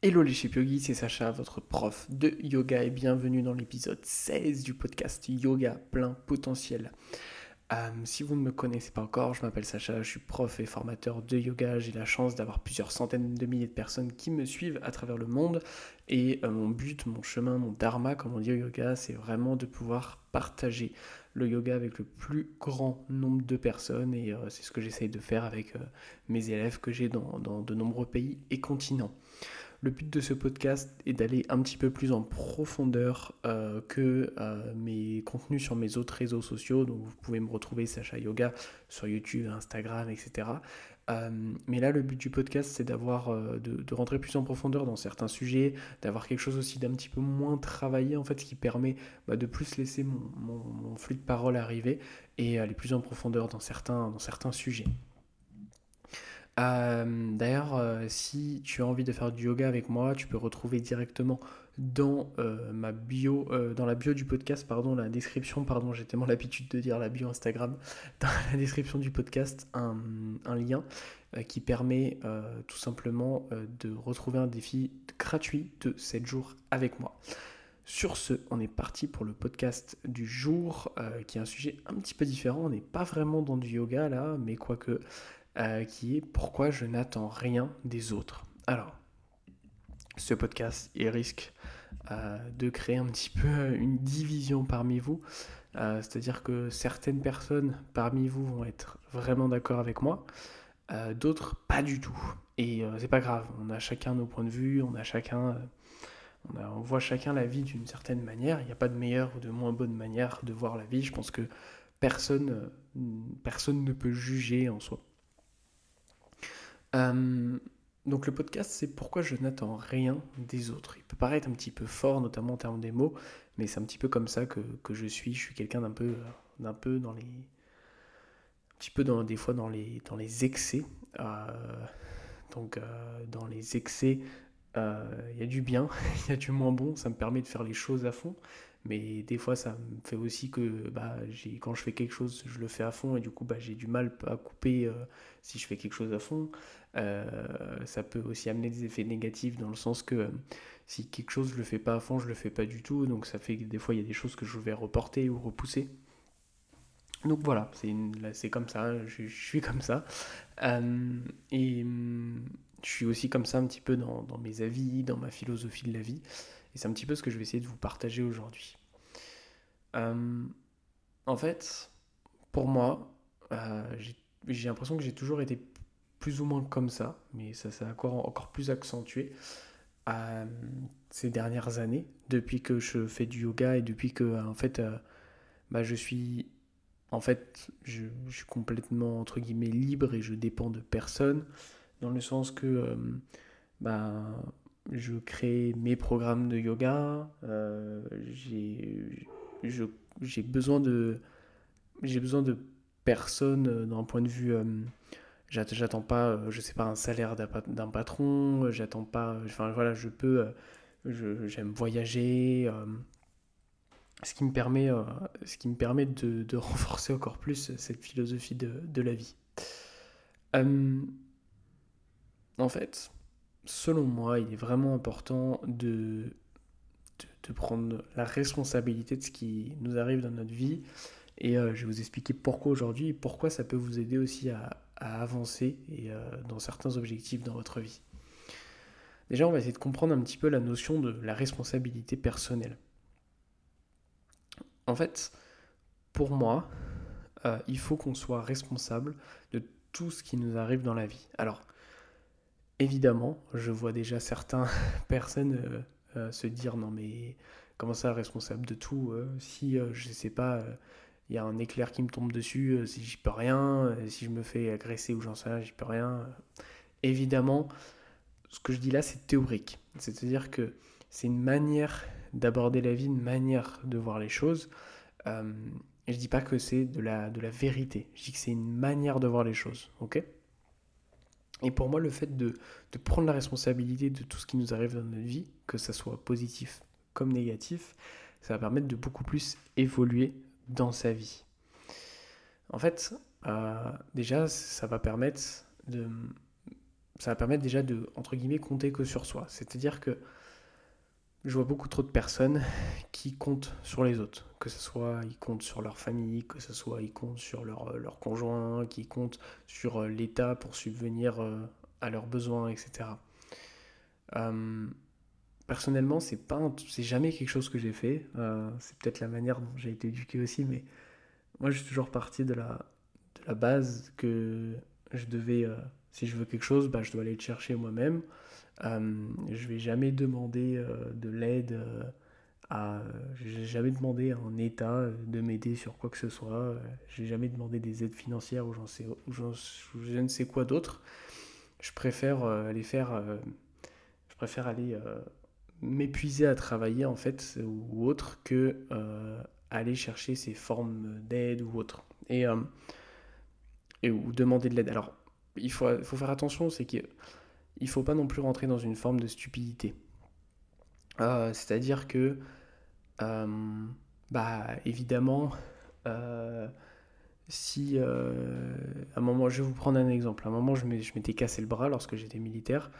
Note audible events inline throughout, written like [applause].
Hello les Yogi, c'est Sacha, votre prof de yoga et bienvenue dans l'épisode 16 du podcast Yoga plein potentiel. Euh, si vous ne me connaissez pas encore, je m'appelle Sacha, je suis prof et formateur de yoga. J'ai la chance d'avoir plusieurs centaines de milliers de personnes qui me suivent à travers le monde. Et euh, mon but, mon chemin, mon dharma, comme on dit au yoga, c'est vraiment de pouvoir partager le yoga avec le plus grand nombre de personnes. Et euh, c'est ce que j'essaye de faire avec mes élèves que j'ai dans de nombreux pays et continents. Le but de ce podcast est d'aller un petit peu plus en profondeur euh, que euh, mes contenus sur mes autres réseaux sociaux. Donc vous pouvez me retrouver Sacha Yoga sur YouTube, Instagram, etc. Euh, mais là, le but du podcast, c'est d'avoir, de, rentrer plus en profondeur dans certains sujets, d'avoir quelque chose aussi d'un petit peu moins travaillé, en fait, ce qui permet bah, de plus laisser mon, flux de parole arriver et aller plus en profondeur dans certains, dans certains sujets. Euh, d'ailleurs, euh, si tu as envie de faire du yoga avec moi, tu peux retrouver directement dans euh, ma bio, dans la bio du podcast, pardon, la description, pardon, j'ai tellement l'habitude de dire la bio Instagram, [laughs] dans la description du podcast, un lien qui permet tout simplement de retrouver un défi gratuit de 7 jours avec moi. Sur ce, on est parti pour le podcast du jour, qui est un sujet un petit peu différent. On n'est pas vraiment dans du yoga là, mais quoique euh, qui est Pourquoi je n'attends rien des autres. Alors, ce podcast, il risque euh, de créer un petit peu une division parmi vous. Euh, c'est-à-dire que certaines personnes parmi vous vont être vraiment d'accord avec moi, d'autres pas du tout. Et c'est pas grave, on a chacun nos points de vue, on a chacun. On, voit chacun la vie d'une certaine manière. Il n'y a pas de meilleure ou de moins bonne manière de voir la vie. Je pense que personne, personne ne peut juger en soi. Euh, donc le podcast, c'est pourquoi je n'attends rien des autres. Il peut paraître un petit peu fort, notamment en termes des mots, mais c'est un petit peu comme ça que, je suis. Je suis quelqu'un d'un peu, d'un peu dans les, un petit peu dans, des fois dans les, dans les excès. Euh, donc euh, dans les excès, il y a du bien, [laughs] il y a du moins bon. Ça me permet de faire les choses à fond. Mais des fois, ça me fait aussi que bah, quand je fais quelque chose, je le fais à fond et du coup, bah, j'ai du mal à couper euh, si je fais quelque chose à fond. Euh, ça peut aussi amener des effets négatifs dans le sens que euh, si quelque chose, je le fais pas à fond, je le fais pas du tout. Donc ça fait que des fois, il y a des choses que je vais reporter ou repousser. Donc voilà, c'est comme ça, je, suis comme ça. et hum, je suis aussi comme ça un petit peu dans mes avis, dans ma philosophie de la vie. Et c'est un petit peu ce que je vais essayer de vous partager aujourd'hui. Euh, en fait, pour moi, euh, j'ai l'impression que j'ai toujours été plus ou moins comme ça, mais ça s'est encore, encore plus accentué euh, ces dernières années, depuis que je fais du yoga et depuis que, en fait, bah, je suis en fait, je, suis complètement entre guillemets libre et je dépends de personne, dans le sens que bah, je crée mes programmes de yoga, j'ai besoin de j'ai besoin de personnes d'un point de vue euh, j'attends pas euh, je sais pas un salaire d'un patron j'attends pas enfin voilà je peux j'aime voyager ce qui me permet ce qui me permet de, de, [laughs] renforcer encore plus cette philosophie de, de la vie. En fait selon moi, il est vraiment important de, de, prendre la responsabilité de ce qui nous arrive dans notre vie. Et euh, je vais vous expliquer pourquoi aujourd'hui et pourquoi ça peut vous aider aussi à, avancer et, euh, dans certains objectifs dans votre vie. Déjà, on va essayer de comprendre un petit peu la notion de la responsabilité personnelle. En fait, pour moi, euh, il faut qu'on soit responsable de tout ce qui nous arrive dans la vie. Alors, évidemment, je vois déjà certaines [laughs] personnes se dire non mais comment ça responsable de tout euh, si je sais pas il y a un éclair qui me tombe dessus si j'y peux rien si je me fais agresser ou j'en sais rien j'y peux rien évidemment ce que je dis là c'est théorique. C'est-à-dire que c'est une manière d'aborder la vie une manière de voir les choses je dis pas que c'est de la, de la vérité. Je dis que c'est une manière de voir les choses ok? Et pour moi, le fait de, prendre la responsabilité de tout ce qui nous arrive dans notre vie, que ça soit positif comme négatif, ça va permettre de beaucoup plus évoluer dans sa vie. En fait, euh, déjà, ça va permettre de... ça va permettre déjà de, entre guillemets, compter que sur soi. C'est-à-dire que je vois beaucoup trop de personnes qui comptent sur les autres. Que ce soit ils comptent sur leur famille, que ce soit ils comptent sur leur, euh, leur conjoint, qui comptent sur euh, l'État pour subvenir euh, à leurs besoins, etc. personnellement, c'est jamais quelque chose que j'ai fait. c'est peut-être la manière dont j'ai été éduqué aussi, mais moi, je suis toujours parti de la, de la base que je devais, si je veux quelque chose, bah, je dois aller le chercher moi-même. Euh, je vais jamais demander euh, de l'aide euh, à. Je vais jamais demandé à un État de m'aider sur quoi que ce soit. Je vais jamais demandé des aides financières ou, sais, ou je ne sais quoi d'autre. Je préfère aller faire. je préfère aller m'épuiser à travailler en fait ou autre que aller chercher ces formes d'aide ou autre et, et ou demander de l'aide alors il faut, faire attention c'est que il faut pas non plus rentrer dans une forme de stupidité. Euh, c'est-à-dire que, euh, bah, évidemment, euh, si un moment, je vais vous prendre un exemple. À un moment, je m'étais cassé le bras lorsque j'étais militaire.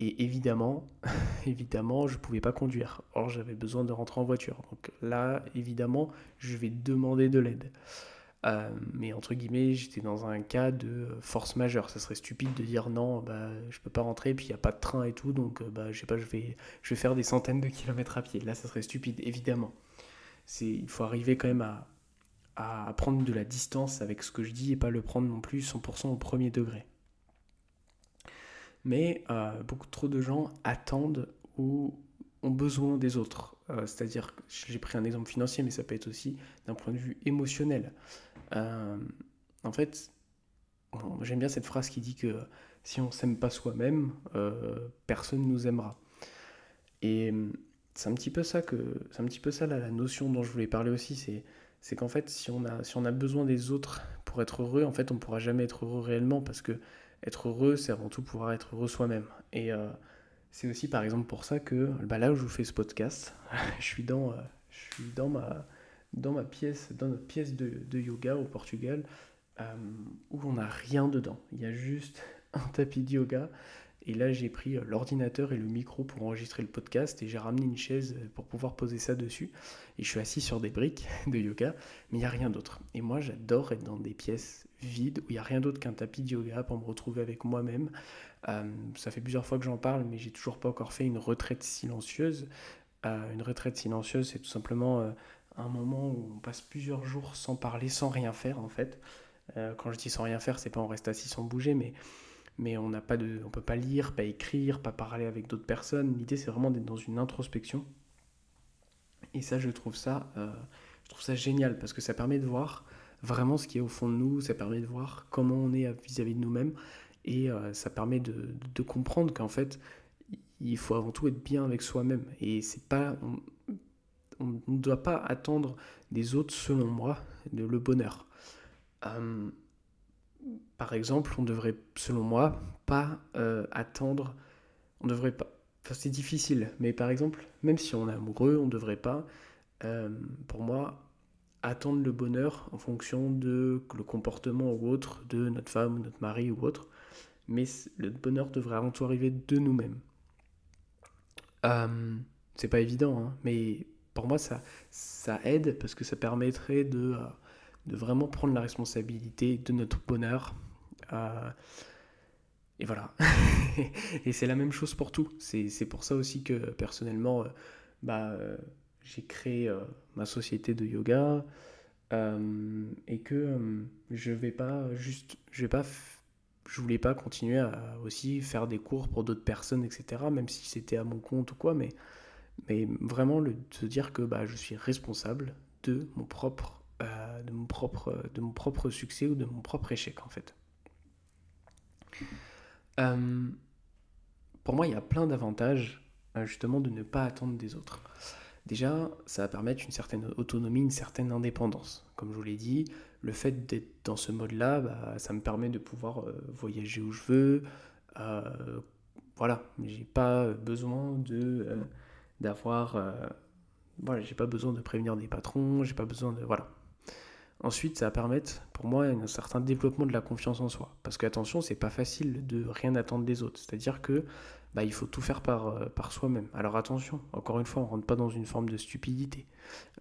Et évidemment, [laughs] évidemment, je ne pouvais pas conduire. Or, j'avais besoin de rentrer en voiture. Donc là, évidemment, je vais demander de l'aide. Euh, mais entre guillemets, j'étais dans un cas de force majeure. Ça serait stupide de dire non, bah, je peux pas rentrer, puis il n'y a pas de train et tout, donc euh, bah, je sais pas, je vais, je vais faire des centaines de kilomètres à pied. Là, ça serait stupide, évidemment. C'est, il faut arriver quand même à, à prendre de la distance avec ce que je dis et pas le prendre non plus 100% au premier degré. Mais euh, beaucoup trop de gens attendent ou ont besoin des autres. c'est-à-dire, j'ai pris un exemple financier, mais ça peut être aussi d'un point de vue émotionnel. Euh, en fait, j'aime bien cette phrase qui dit que si on s'aime pas soi-même, euh, personne nous aimera. Et c'est un petit peu ça que c'est un petit peu ça la notion dont je voulais parler aussi, c'est c'est qu'en fait si on a si on a besoin des autres pour être heureux, en fait on pourra jamais être heureux réellement parce que être heureux c'est avant tout pouvoir être heureux soi-même. Et euh, c'est aussi par exemple pour ça que bah, là où je vous fais ce podcast, [laughs] je suis dans je suis dans ma dans ma pièce, dans notre pièce de, yoga au Portugal, euh, où on n'a rien dedans. Il y a juste [laughs] un tapis de yoga. Et là, j'ai pris euh, l'ordinateur et le micro pour enregistrer le podcast et j'ai ramené une chaise euh, pour pouvoir poser ça dessus. Et je suis assis sur des briques [laughs] de yoga, mais il n'y a rien d'autre. Et moi, j'adore être dans des pièces vides où il n'y a rien d'autre qu'un tapis de yoga pour me retrouver avec moi-même. ça fait plusieurs fois que j'en parle, mais j'ai toujours pas encore fait une retraite silencieuse. une retraite silencieuse, c'est tout simplement un moment où on passe plusieurs jours sans parler, sans rien faire en fait. Euh, quand je dis sans rien faire, c'est pas on reste assis sans bouger, mais, mais on n'a pas de, on peut pas lire, pas écrire, pas parler avec d'autres personnes. L'idée c'est vraiment d'être dans une introspection. Et ça, je trouve ça, euh, je trouve ça génial parce que ça permet de voir vraiment ce qui est au fond de nous, ça permet de voir comment on est vis-à-vis de nous-mêmes et euh, ça permet de, comprendre qu'en fait, il faut avant tout être bien avec soi-même et c'est pas ne doit pas attendre des autres, selon moi, le bonheur. Euh, par exemple, on devrait, selon moi, pas euh, attendre, on devrait pas, c'est difficile, mais par exemple, même si on est amoureux, on ne devrait pas, euh, pour moi, attendre le bonheur en fonction de le comportement ou autre de notre femme, ou notre mari ou autre, mais le bonheur devrait avant tout arriver de nous-mêmes. c'est pas évident, hein, mais pour moi, ça, ça aide parce que ça permettrait de, euh, de vraiment prendre la responsabilité de notre bonheur. Euh, et voilà. [laughs] et c'est la même chose pour tout. C'est pour ça aussi que personnellement, euh, bah, j'ai créé ma société de yoga et que je vais pas juste, je vais pas, je voulais pas continuer à aussi faire des cours pour d'autres personnes, etc. Même si c'était à mon compte ou quoi, mais mais vraiment le, de se dire que bah, je suis responsable de mon propre, euh, de mon propre, de mon propre succès ou de mon propre échec en fait. Euh, pour moi, il y a plein d'avantages euh, justement de ne pas attendre des autres. Déjà, ça va permettre une certaine autonomie, une certaine indépendance. Comme je vous l'ai dit, le fait d'être dans ce mode-là, bah, ça me permet de pouvoir voyager où je veux. voilà, j'ai pas besoin de d'avoir. Euh, voilà, j'ai pas besoin de prévenir des patrons, j'ai pas besoin de. Voilà. Ensuite, ça va permettre pour moi un certain développement de la confiance en soi. Parce que attention, c'est pas facile de rien attendre des autres. C'est-à-dire que bah, il faut tout faire par, euh, par soi-même. Alors attention, encore une fois, on rentre pas dans une forme de stupidité.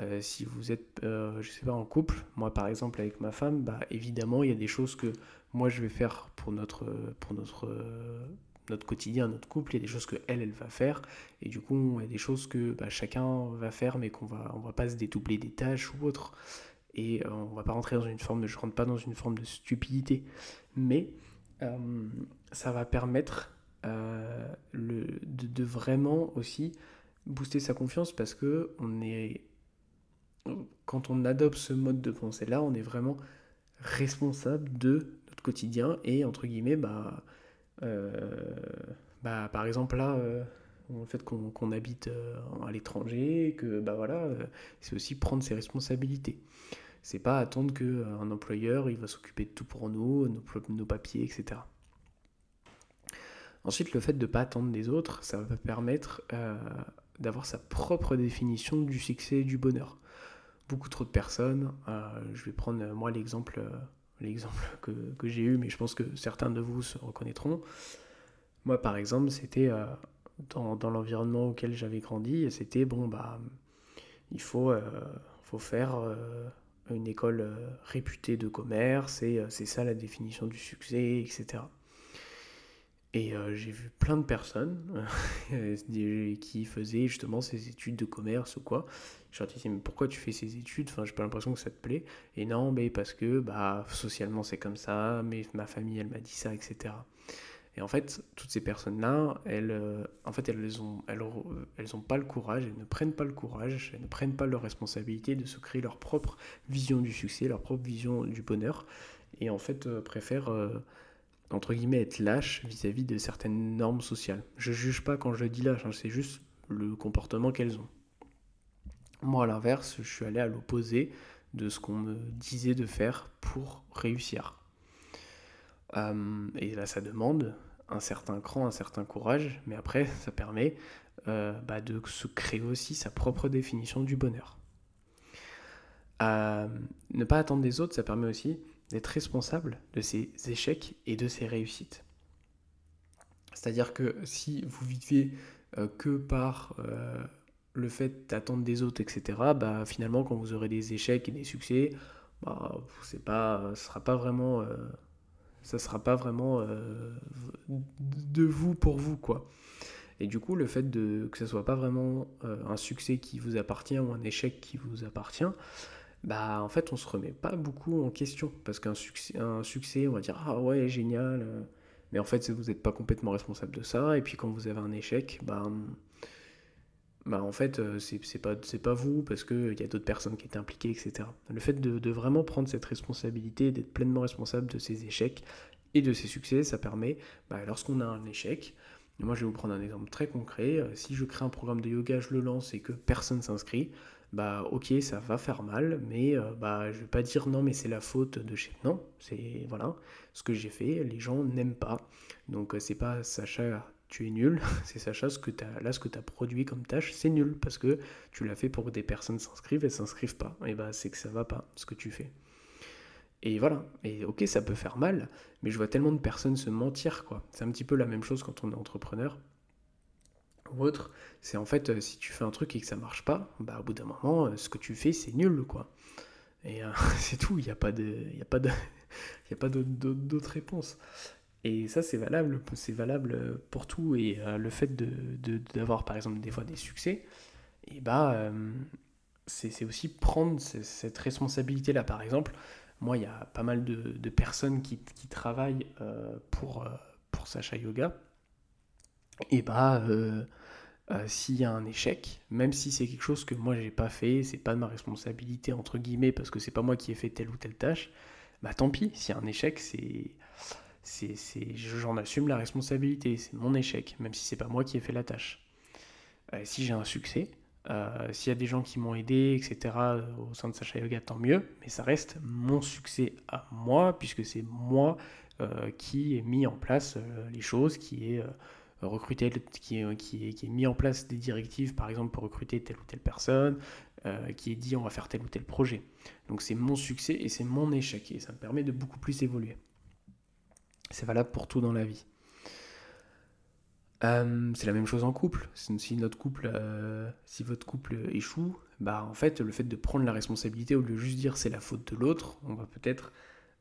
Euh, si vous êtes, euh, je sais pas, en couple, moi par exemple avec ma femme, bah, évidemment, il y a des choses que moi je vais faire pour notre, pour notre, notre quotidien, notre couple, il y a des choses que elle, elle va faire, et du coup, il y a des choses que bah, chacun va faire, mais qu'on va, on va pas se dédoubler des tâches ou autre. Et on va pas rentrer dans une forme de, je rentre pas dans une forme de stupidité, mais ça va permettre euh, le, de, vraiment aussi booster sa confiance parce que on est, quand on adopte ce mode de pensée là, on est vraiment responsable de notre quotidien et entre guillemets, bah, euh, bah par exemple là, euh, le fait qu'on habite à l'étranger, que bah voilà, c'est aussi prendre ses responsabilités. C'est pas attendre qu'un employeur il va s'occuper de tout pour nous, nos, nos papiers, etc. Ensuite, le fait de ne pas attendre des autres, ça va permettre euh, d'avoir sa propre définition du succès et du bonheur. Beaucoup trop de personnes, euh, je vais prendre euh, moi l'exemple l'exemple [laughs] que, j'ai eu, mais je pense que certains de vous se reconnaîtront. Moi, par exemple, c'était dans, dans l'environnement auquel j'avais grandi, c'était bon, bah, il faut, faut faire une école réputée de commerce, et c'est ça la définition du succès, etc. Et euh, j'ai vu plein de personnes euh, [laughs] qui faisaient justement ces études de commerce ou quoi. Je leur disais, mais pourquoi tu fais ces études? Enfin, j'ai pas l'impression que ça te plaît. Et non, mais parce que bah, socialement c'est comme ça, mais ma famille elle m'a dit ça, etc. Et en fait, toutes ces personnes-là, elles, euh, en fait, elles ont, elles, elles ont pas le courage, elles ne prennent pas le courage, elles ne prennent pas leur responsabilité de se créer leur propre vision du succès, leur propre vision du bonheur, et en fait préfèrent entre guillemets, être lâche vis-à-vis de certaines normes sociales. Je juge pas quand je dis lâche, hein, c'est juste le comportement qu'elles ont. Moi, à l'inverse, je suis allé à l'opposé de ce qu'on me disait de faire pour réussir. Euh, et là, ça demande un certain cran, un certain courage, mais après, ça permet euh, bah, de se créer aussi sa propre définition du bonheur. Euh, ne pas attendre des autres, ça permet aussi d'être responsable de ses échecs et de ses réussites. C'est-à-dire que si vous vivez euh, que par euh, le fait d'attendre des autres, etc., bah, finalement, quand vous aurez des échecs et des succès, bah, pas, ce sera pas vraiment, euh, sera pas vraiment de vous pour vous, quoi. Et du coup, le fait de, que ce soit pas vraiment un succès qui vous appartient ou un échec qui vous appartient, bah en fait on se remet pas beaucoup en question parce qu'un succès, un succès on va dire ah ouais génial euh. mais en fait vous n'êtes pas complètement responsable de ça et puis quand vous avez un échec bah, bah en fait euh, c'est pas c'est pas vous parce que il y a d'autres personnes qui étaient impliquées etc le fait de, vraiment prendre cette responsabilité d'être pleinement responsable de ses échecs et de ses succès ça permet bah, lorsqu'on a un échec moi, je vais vous prendre un exemple très concret. Euh, si je crée un programme de yoga, je le lance et que personne s'inscrit, bah ok ça va faire mal mais euh, bah je vais pas dire non mais c'est la faute de chez non c'est voilà ce que j'ai fait les gens n'aiment pas. Donc euh, c'est pas Sacha tu es nul [laughs] c'est Sacha ce que as, là ce que tu as produit comme tâche c'est nul parce que tu l'as fait pour que des personnes s'inscrivent et s'inscrivent pas. Et bah c'est que ça va pas ce que tu fais. Et voilà. Et ok ça peut faire mal mais je vois tellement de personnes se mentir c'est un petit peu la même chose quand on est entrepreneur ou autre, c'est en fait euh, si tu fais un truc et que ça marche pas, bah au bout d'un moment, euh, ce que tu fais c'est nul quoi. Et euh, [laughs] c'est tout, il n'y a pas de, il a de, a pas [laughs] d'autre réponse. Et ça c'est valable, c'est valable pour tout. Et le fait de d'avoir par exemple des fois des succès, et bah c'est aussi prendre cette responsabilité là. Par exemple, moi il y a pas mal de, de personnes qui, qui travaillent pour pour Sacha Yoga et bah euh, euh, s'il y a un échec, même si c'est quelque chose que moi j'ai pas fait, c'est pas de ma responsabilité entre guillemets parce que c'est pas moi qui ai fait telle ou telle tâche, bah tant pis, s'il y a un échec, c'est c'est j'en assume la responsabilité, c'est mon échec, même si c'est pas moi qui ai fait la tâche. Euh, si j'ai un succès, s'il y a des gens qui m'ont aidé, etc., au sein de Sacha Yoga, tant mieux, mais ça reste mon succès à moi, puisque c'est moi qui ai mis en place les choses, qui est recruter, qui qui, est, mis en place des directives, par exemple, pour recruter telle ou telle personne, qui est dit on va faire tel ou tel projet. Donc c'est mon succès et c'est mon échec et ça me permet de beaucoup plus évoluer. C'est valable pour tout dans la vie. Euh, c'est la même chose en couple. Si notre couple, euh, si votre couple échoue, bah en fait le fait de prendre la responsabilité au lieu de juste dire c'est la faute de l'autre, on va peut-être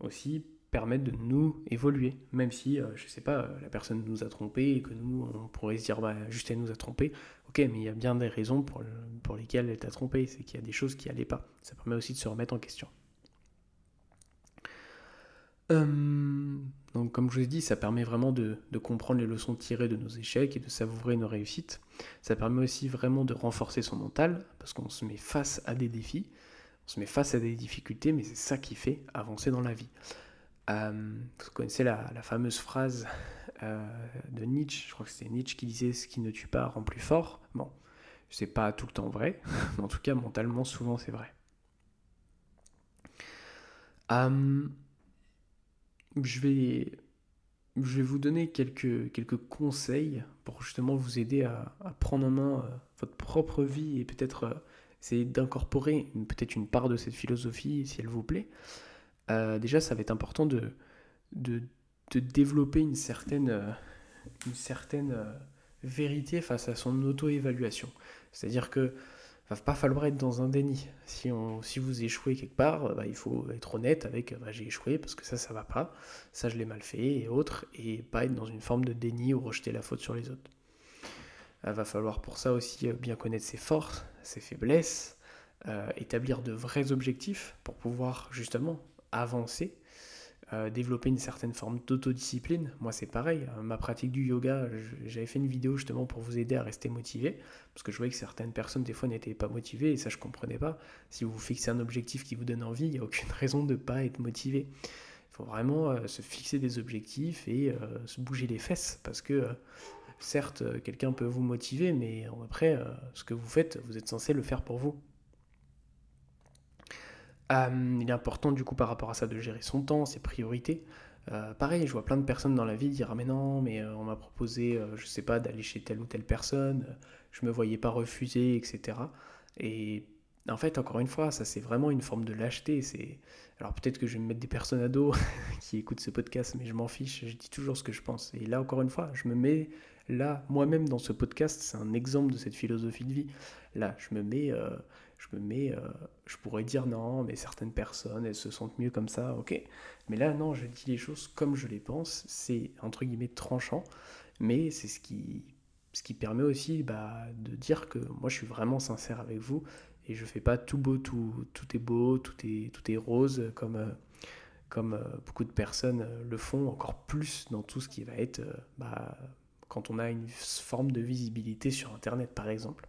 aussi permettre de nous évoluer, même si euh, je sais pas la personne nous a trompé et que nous on pourrait se dire bah juste elle nous a trompé. Ok, mais il y a bien des raisons pour, pour lesquelles elle t'a trompé, c'est qu'il y a des choses qui allaient pas. Ça permet aussi de se remettre en question. Euh, donc, comme je vous ai dit, ça permet vraiment de, comprendre les leçons tirées de nos échecs et de savourer nos réussites. Ça permet aussi vraiment de renforcer son mental, parce qu'on se met face à des défis, on se met face à des difficultés, mais c'est ça qui fait avancer dans la vie. Euh, vous connaissez la, fameuse phrase euh, de Nietzsche, je crois que c'était Nietzsche qui disait Ce qui ne tue pas rend plus fort. Bon, c'est pas tout le temps vrai, [laughs] mais en tout cas, mentalement, souvent c'est vrai. Euh, je vais, vous donner quelques, conseils pour justement vous aider à, prendre en main votre propre vie et peut-être essayer d'incorporer peut-être une part de cette philosophie si elle vous plaît. Euh, déjà, ça va être important de, de, de développer une certaine, une certaine vérité face à son auto-évaluation. C'est-à-dire que va pas falloir être dans un déni. Si, on, si vous échouez quelque part, bah, il faut être honnête avec bah, j'ai échoué parce que ça, ça va pas, ça, je l'ai mal fait et autres, et pas être dans une forme de déni ou rejeter la faute sur les autres. Il va falloir pour ça aussi euh, bien connaître ses forces, ses faiblesses, euh, établir de vrais objectifs pour pouvoir justement avancer euh, développer une certaine forme d'autodiscipline. Moi, c'est pareil. Euh, ma pratique du yoga, j'avais fait une vidéo justement pour vous aider à rester motivé, parce que je voyais que certaines personnes, des fois, n'étaient pas motivées, et ça, je comprenais pas. Si vous fixez un objectif qui vous donne envie, il n'y a aucune [laughs] raison de ne pas être motivé. Il faut vraiment euh, se fixer des objectifs et se bouger les fesses, parce que certes, quelqu'un peut vous motiver, mais après, ce que vous faites, vous êtes censé le faire pour vous. Euh, il est important du coup par rapport à ça de gérer son temps, ses priorités. Euh, pareil, je vois plein de personnes dans la vie dire ah mais non, mais euh, on m'a proposé, je sais pas, d'aller chez telle ou telle personne, je me voyais pas refuser, etc. Et en fait, encore une fois, ça c'est vraiment une forme de lâcheté. C'est alors peut-être que je vais me mettre des personnes à dos [laughs] qui écoutent ce podcast, mais je m'en fiche. Je dis toujours ce que je pense. Et là, encore une fois, je me mets là moi-même dans ce podcast. C'est un exemple de cette philosophie de vie. Là, je me mets je me mets, euh, je pourrais dire non, mais certaines personnes, elles se sentent mieux comme ça, ok. Mais là, non, je dis les choses comme je les pense, c'est entre guillemets tranchant, mais c'est ce qui, ce qui permet aussi bah, de dire que moi je suis vraiment sincère avec vous et je fais pas tout beau, tout, tout est beau, tout est, tout est rose comme, euh, comme euh, beaucoup de personnes le font, encore plus dans tout ce qui va être bah, quand on a une forme de visibilité sur Internet par exemple.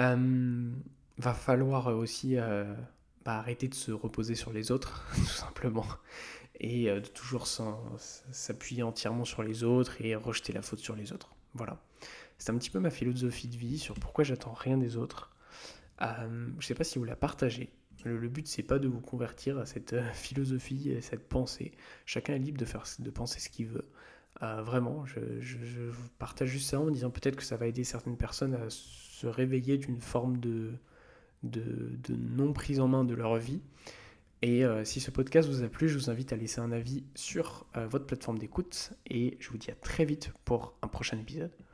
Euh, va falloir aussi euh, bah, arrêter de se reposer sur les autres, [laughs] tout simplement, et euh, de toujours s'appuyer entièrement sur les autres et rejeter la faute sur les autres. Voilà. C'est un petit peu ma philosophie de vie sur pourquoi j'attends rien des autres. je ne sais pas si vous la partagez. Le, but, c'est pas de vous convertir à cette [laughs] philosophie, à cette pensée. Chacun est libre de, faire, de penser ce qu'il veut. Vraiment, je, je, partage juste ça en disant peut-être que ça va aider certaines personnes à se réveiller d'une forme de, de, non prise en main de leur vie. Et euh, si ce podcast vous a plu, je vous invite à laisser un avis sur euh, votre plateforme d'écoute. Et je vous dis à très vite pour un prochain épisode.